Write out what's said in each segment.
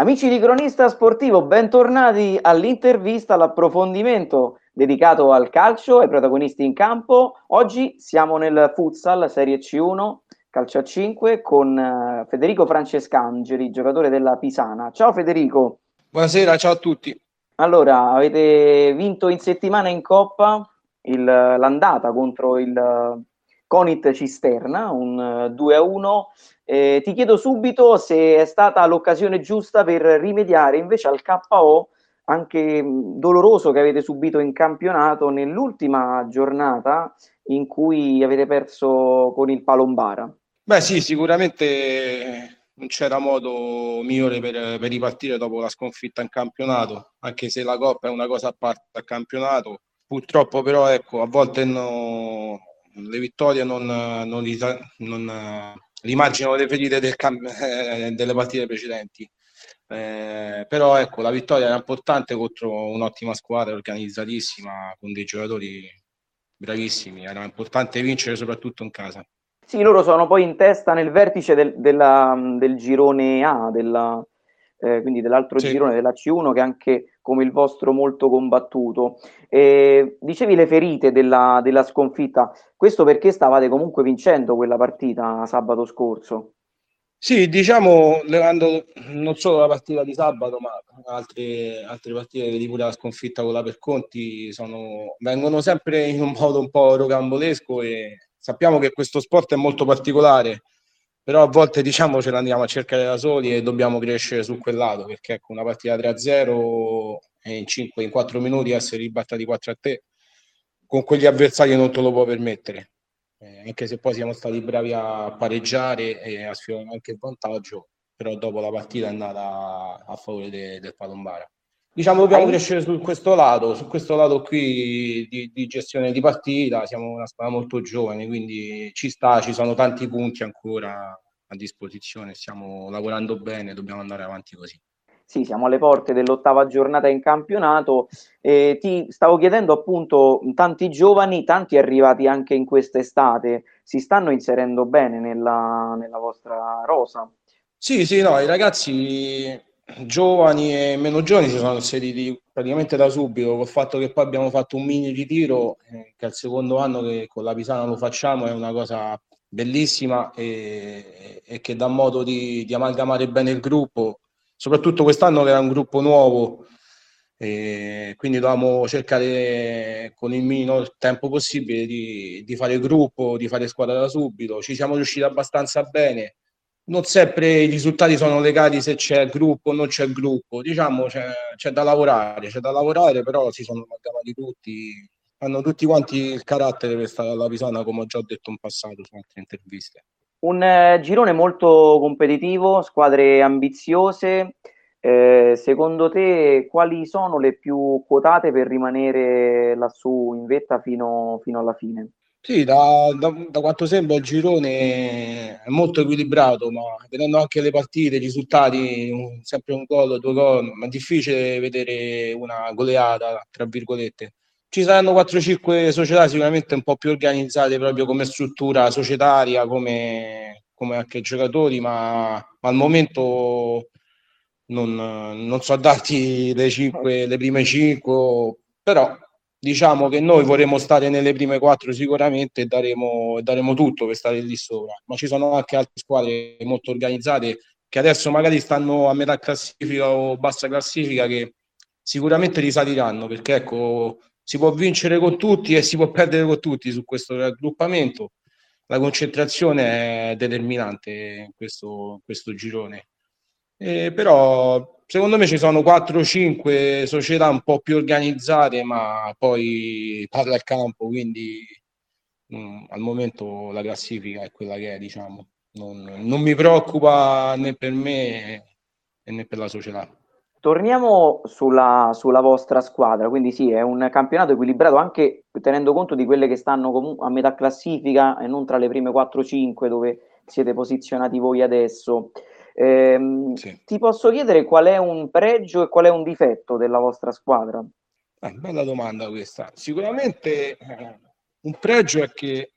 Amici di Cronista Sportivo, bentornati all'intervista, all'approfondimento dedicato al calcio, ai protagonisti in campo. Oggi siamo nel futsal Serie C1, calcio a 5, con eh, Federico Francescangeli, giocatore della Pisana. Ciao Federico. Buonasera, ciao a tutti. Allora, avete vinto in settimana in Coppa il, l'andata contro il Conit Cisterna, un 2-1. Eh, ti chiedo subito se è stata l'occasione giusta per rimediare invece al KO anche doloroso che avete subito in campionato nell'ultima giornata in cui avete perso con il Palombara. Beh sì, sicuramente non c'era modo migliore per, per ripartire dopo la sconfitta in campionato, anche se la Coppa è una cosa a parte dal campionato. Purtroppo però ecco, a volte no, le vittorie non, non, non rimarginano le ferite del eh, delle partite precedenti. Eh, però ecco, la vittoria era importante contro un'ottima squadra organizzatissima con dei giocatori bravissimi. Era importante vincere soprattutto in casa. Sì, loro sono poi in testa nel vertice del, della, del girone A, della, eh, quindi dell'altro sì. girone della C1 che è anche come il vostro molto combattuto. Eh, dicevi le ferite della, della, sconfitta, questo perché stavate comunque vincendo quella partita sabato scorso? Sì, diciamo, levando non solo la partita di sabato, ma altre, altre partite, vedi pure la sconfitta con la Perconti, sono, vengono sempre in un modo un po' rocambolesco e sappiamo che questo sport è molto particolare, però a volte diciamo ce l'andiamo a cercare da soli e dobbiamo crescere su quel lato, perché ecco, una partita 3-0 e in 5, in 4 minuti essere ribattati 4 a te, con quegli avversari non te lo può permettere eh, anche se poi siamo stati bravi a pareggiare e a sfiorare anche il vantaggio, però dopo la partita è andata a favore de, del Palombara. Diciamo dobbiamo crescere su questo lato, su questo lato qui di, di, gestione di partita, siamo una squadra molto giovane, quindi ci sta, ci sono tanti punti ancora a disposizione, stiamo lavorando bene, dobbiamo andare avanti così. Sì, siamo alle porte dell'ottava giornata in campionato. Eh, ti stavo chiedendo appunto, tanti giovani, tanti arrivati anche in quest'estate, si stanno inserendo bene nella, nella vostra rosa? Sì, sì, no, i ragazzi giovani e meno giovani si sono inseriti praticamente da subito, col fatto che poi abbiamo fatto un mini ritiro, eh, che il secondo anno che con la Pisana lo facciamo, è una cosa bellissima e, e che dà modo di, di amalgamare bene il gruppo soprattutto quest'anno che era un gruppo nuovo, e quindi dovevamo cercare con il minimo tempo possibile di, di, fare gruppo, di fare squadra da subito. Ci siamo riusciti abbastanza bene. Non sempre i risultati sono legati se c'è gruppo o non c'è gruppo, diciamo c'è, c'è da lavorare, c'è da lavorare, però si sono amalgamati tutti, hanno tutti quanti il carattere per stare alla Pisana, come ho già detto in passato su altre interviste. Un eh, girone molto competitivo, squadre ambiziose. Eh, secondo te quali sono le più quotate per rimanere lassù in vetta fino, fino alla fine? Sì, da, da, da, quanto sembra il girone è molto equilibrato, ma vedendo anche le partite, i risultati, un, sempre un gol, due gol, ma è difficile vedere una goleata, tra virgolette. Ci saranno 4-5 società sicuramente un po' più organizzate proprio come struttura societaria, come, come anche giocatori, ma, ma al momento non, non, so darti le, cinque, le prime 5, però diciamo che noi vorremmo stare nelle prime 4 sicuramente e daremo, daremo tutto per stare lì sopra, ma ci sono anche altre squadre molto organizzate che adesso magari stanno a metà classifica o bassa classifica che sicuramente risaliranno perché ecco si può vincere con tutti e si può perdere con tutti su questo raggruppamento. La concentrazione è determinante in questo, in questo girone. Eh, però secondo me ci sono 4-5 società un po' più organizzate, ma poi parla il campo, quindi mh, mm, al momento la classifica è quella che è, diciamo. Non, non mi preoccupa né per me né per la società. Torniamo sulla, sulla, vostra squadra, quindi sì, è un campionato equilibrato anche tenendo conto di quelle che stanno comu- a metà classifica e non tra le prime 4-5 dove siete posizionati voi adesso. Ehm, sì. Ti posso chiedere qual è un pregio e qual è un difetto della vostra squadra? Eh, bella domanda questa. Sicuramente eh, un pregio è che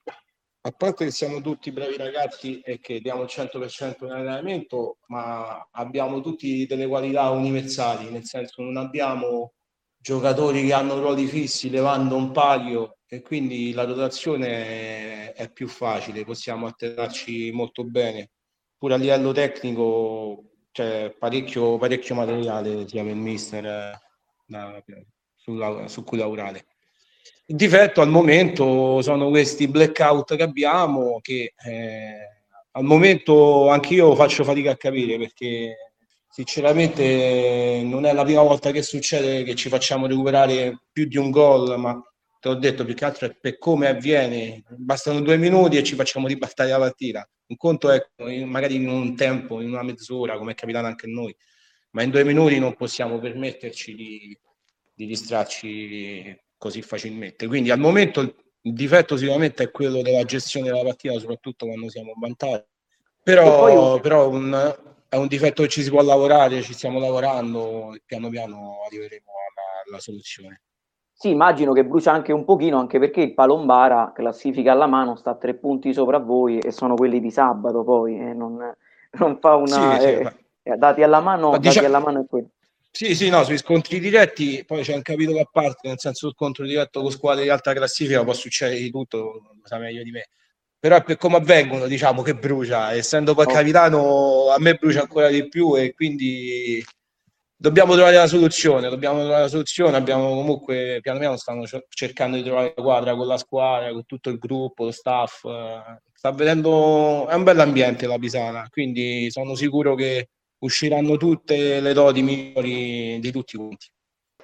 a parte che siamo tutti bravi ragazzi e che diamo il 100% in allenamento, ma abbiamo tutti delle qualità universali, nel senso non abbiamo giocatori che hanno ruoli fissi levando un paio e quindi la rotazione è più facile, possiamo atterrarci molto bene. Pure a livello tecnico c'è parecchio, parecchio materiale sia per il mister eh, da, su, su cui lavorare. Il difetto al momento sono questi blackout che abbiamo che eh, al momento anch'io faccio fatica a capire perché sinceramente non è la prima volta che succede che ci facciamo recuperare più di un gol, ma te l'ho detto più che altro è per come avviene, bastano due minuti e ci facciamo ribaltare la partita. Un conto è magari in un tempo, in una mezz'ora, come è capitato anche a noi, ma in due minuti non possiamo permetterci di, di distrarci così facilmente. Quindi al momento il difetto sicuramente è quello della gestione della partita, soprattutto quando siamo vantati. Però, però un, è un difetto che ci si può lavorare, ci stiamo lavorando e piano piano arriveremo alla, alla soluzione. Sì, immagino che brucia anche un pochino, anche perché il Palombara, classifica alla mano, sta a tre punti sopra voi e sono quelli di sabato poi, eh, non, non, fa una... Sì, sì, eh, ma... Eh, dati alla mano, dati diciamo... alla mano è quello. Sì, sì, no, sui scontri diretti poi c'è un capitolo a parte, nel senso il scontro diretto con squadre di alta classifica può succedere di tutto, lo sa meglio di me. Però per come avvengono, diciamo che brucia, essendo poi capitano, a me brucia ancora di più e quindi dobbiamo trovare la soluzione, dobbiamo trovare la soluzione, abbiamo comunque piano piano stanno cercando di trovare la quadra con la squadra, con tutto il gruppo, lo staff, sta vedendo, è un bell'ambiente la Pisana, quindi sono sicuro che usciranno tutte le doti migliori di tutti quanti.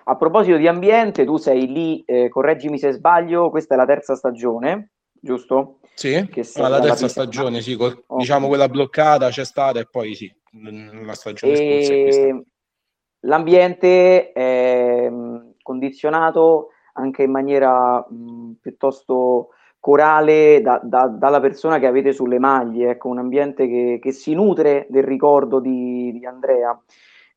A proposito di ambiente, tu sei lì, eh, correggimi se sbaglio, questa è la terza stagione, giusto? Sì, che ah, la terza stagione, sì, col, okay. diciamo quella bloccata c'è stata e poi sì, la stagione e... scorsa è questa. L'ambiente è condizionato anche in maniera mh, piuttosto corale da, da, dalla persona che avete sulle maglie, ecco, un ambiente che, che si nutre del ricordo di, di Andrea.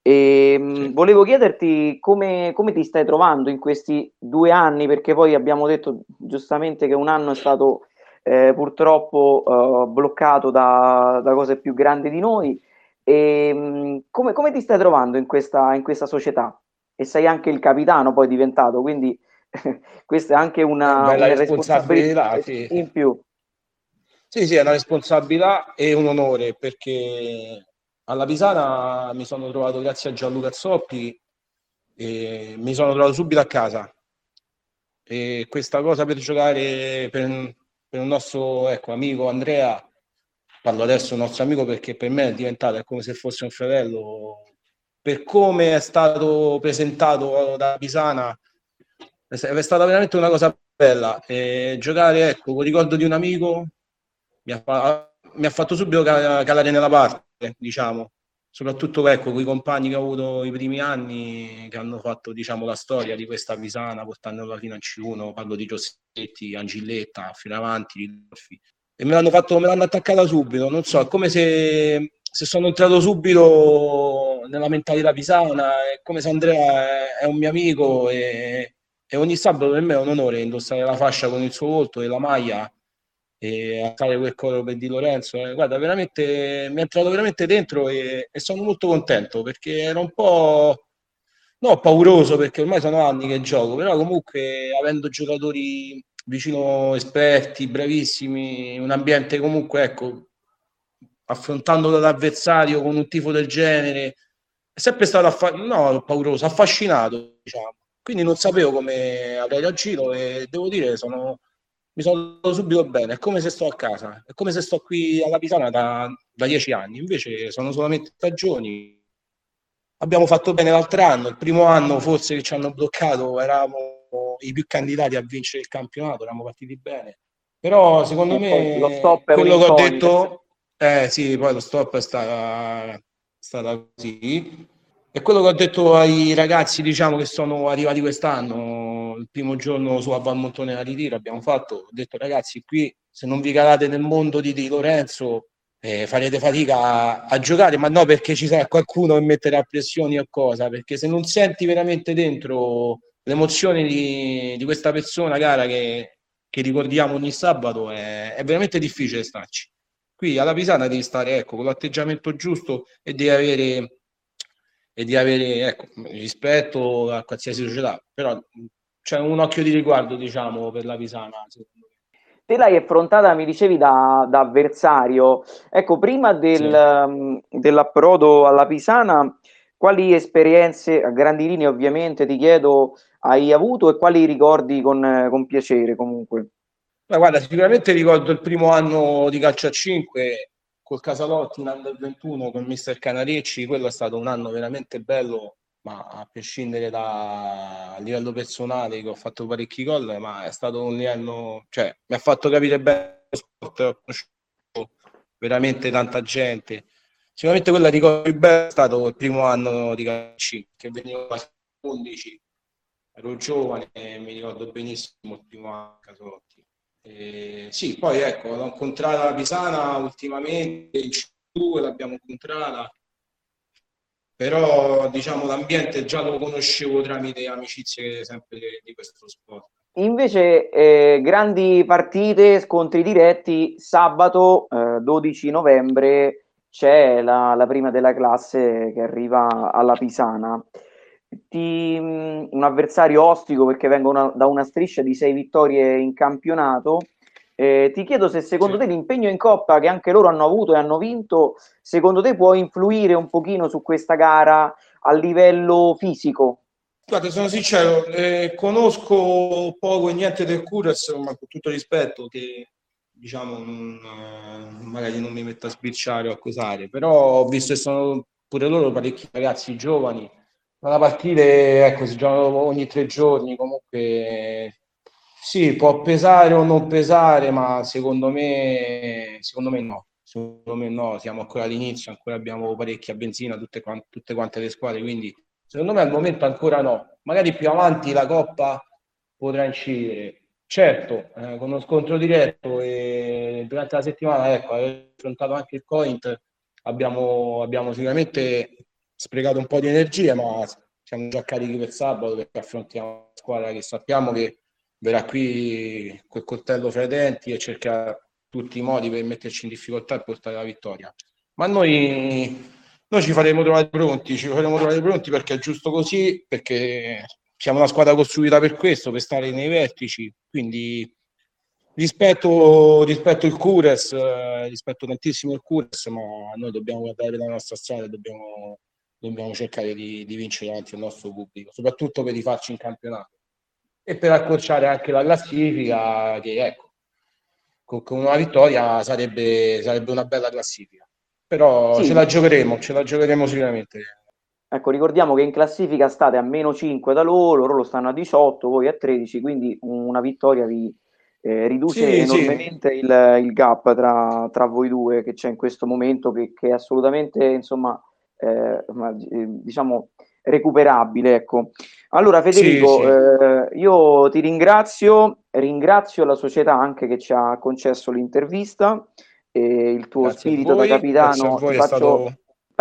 E, ehm, sì. Volevo chiederti come, come, ti stai trovando in questi due anni, perché poi abbiamo detto giustamente che un anno è stato eh, purtroppo uh, bloccato da, da, cose più grandi di noi. E, ehm, come, come, ti stai trovando in questa, in questa società? E sei anche il capitano poi diventato, quindi questa è anche una, una responsabilità, sì. in più. Sì, sì, è una responsabilità e un onore perché alla Pisana mi sono trovato grazie a Gianluca Zoppi e mi sono trovato subito a casa. E questa cosa per giocare per, per un nostro ecco, amico Andrea, parlo adesso un nostro amico perché per me è diventato è come se fosse un fratello, per come è stato presentato da Pisana è stata veramente una cosa bella. E giocare, ecco, con ricordo di un amico mi ha, mi ha fatto subito calare nella parte, diciamo. Soprattutto ecco, con i compagni che ho avuto i primi anni che hanno fatto diciamo, la storia di questa Visana portandola fino a C1, parlo di Giossetti, Angilletta, fino avanti, Ridolfi. E me l'hanno fatto, me l'hanno attaccata subito, non so, è come se, se sono entrato subito nella mentalità pisana, è come se Andrea è un mio amico e, e ogni sabato per me è un onore indossare la fascia con il suo volto e la maglia e a fare quel coro per Di Lorenzo. Eh, guarda, veramente mi è entrato veramente dentro e, e, sono molto contento perché ero un po' no, pauroso perché ormai sono anni che gioco, però comunque avendo giocatori vicino esperti, bravissimi, un ambiente comunque, ecco, affrontando l'avversario con un tifo del genere, è sempre stato affa- no, pauroso, affascinato, diciamo. Quindi non sapevo come avrei reagito e devo dire sono, mi sono subito bene, è come se sto a casa, è come se sto qui alla Pisana da, da dieci anni, invece sono solamente stagioni. Abbiamo fatto bene l'altro anno, il primo anno forse che ci hanno bloccato eravamo i più candidati a vincere il campionato, eravamo partiti bene. Però secondo me quello che ho detto, eh sì, poi lo stop è stata, è stata così è quello che ho detto ai ragazzi, diciamo, che sono arrivati quest'anno, il primo giorno su a Valmontone a ritiro, abbiamo fatto, ho detto ragazzi, qui se non vi calate nel mondo di Di Lorenzo eh, farete fatica a, a, giocare, ma no perché ci sarà qualcuno che metterà pressioni o cosa, perché se non senti veramente dentro l'emozione di, di questa persona, cara, che che ricordiamo ogni sabato, è, è veramente difficile starci. Qui alla Pisana devi stare ecco, con l'atteggiamento giusto e devi avere, e di avere ecco, rispetto a qualsiasi società, però c'è un occhio di riguardo diciamo per la Pisana secondo me. Te l'hai affrontata, mi dicevi, da, da avversario. Ecco, prima del, sì. um, dell'approdo alla Pisana, quali esperienze, a grandi linee ovviamente, ti chiedo, hai avuto e quali ricordi con, con piacere comunque? Ma guarda, sicuramente ricordo il primo anno di calcio a 5 col Casalotti in Under 21 con Mister Canarecci, quello è stato un anno veramente bello, ma a prescindere da livello personale che ho fatto parecchi gol, ma è stato un livello, cioè mi ha fatto capire bene ho conosciuto veramente tanta gente. Sicuramente quella ricordo più bella è stato il primo anno di calcio 5, che venivo a 11, ero giovane e mi ricordo benissimo il primo anno di Casalotti. Eh, sì, poi ecco, l'ho incontrata a Pisana ultimamente, in C2 l'abbiamo incontrata, però diciamo l'ambiente già lo conoscevo tramite amicizie sempre di, questo sport. Invece, eh, grandi partite, scontri diretti, sabato eh, 12 novembre c'è la, la prima della classe che arriva alla Pisana ti, mm, un avversario ostico perché vengono da una striscia di sei vittorie in campionato. Eh, ti chiedo se secondo te l'impegno in Coppa che anche loro hanno avuto e hanno vinto, secondo te può influire un pochino su questa gara a livello fisico? Guarda, sono sincero, eh, conosco poco e niente del Cures, ma con tutto rispetto che diciamo non, eh, magari non mi metto a sbirciare o accusare, però ho visto che sono pure loro parecchi ragazzi giovani la partita, ecco, si giocano ogni tre giorni, comunque sì, può pesare o non pesare, ma secondo me, secondo me no. Secondo me no, siamo ancora all'inizio, ancora abbiamo parecchia benzina, tutte, tutte quante le squadre, quindi secondo me al momento ancora no. Magari più avanti la Coppa potrà incidere. Certo, eh, con uno scontro diretto e durante la settimana, ecco, avevo affrontato anche il Coint, abbiamo, abbiamo sicuramente sprecato un po' di energia, ma siamo già carichi per sabato perché affrontiamo una squadra che sappiamo che verrà qui col coltello fra i denti e cerca tutti i modi per metterci in difficoltà e portare la vittoria. Ma noi, noi ci faremo trovare pronti, ci faremo trovare pronti perché è giusto così, perché siamo una squadra costruita per questo, per stare nei vertici, quindi rispetto, rispetto il Cures, eh, rispetto tantissimo il Cures, ma noi dobbiamo guardare la nostra strada, dobbiamo dobbiamo cercare di, di vincere davanti al nostro pubblico, soprattutto per rifarci in campionato e per accorciare anche la classifica che ecco con una vittoria sarebbe, sarebbe una bella classifica però sì. ce la giocheremo ce la giocheremo sicuramente ecco ricordiamo che in classifica state a meno 5 da loro loro stanno a 18 voi a 13 quindi una vittoria vi eh, riduce sì, enormemente sì. Il, il, gap tra, tra, voi due che c'è in questo momento che, che assolutamente insomma eh, eh, diciamo recuperabile. Ecco. Allora Federico, sì, sì. Eh, io ti ringrazio, ringrazio la società anche che ci ha concesso l'intervista e il tuo grazie spirito voi, da capitano. Faccio... stato...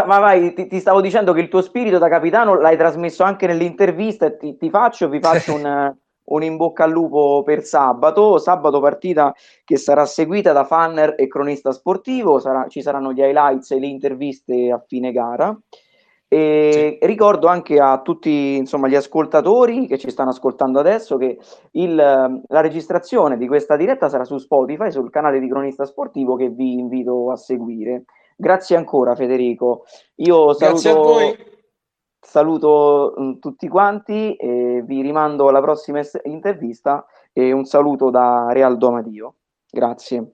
Ma vai, ti, ti, stavo dicendo che il tuo spirito da capitano l'hai trasmesso anche nell'intervista e ti, ti faccio, vi faccio un, un in bocca al lupo per sabato, sabato partita che sarà seguita da Fanner e cronista sportivo, sarà, ci saranno gli highlights e le interviste a fine gara. E sì. ricordo anche a tutti insomma, gli ascoltatori che ci stanno ascoltando adesso che il, la registrazione di questa diretta sarà su Spotify, sul canale di Cronista Sportivo che vi invito a seguire. Grazie ancora Federico. Io saluto... Saluto mh, mm, tutti quanti e vi rimando alla prossima intervista e un saluto da Realdo Amadio. Grazie.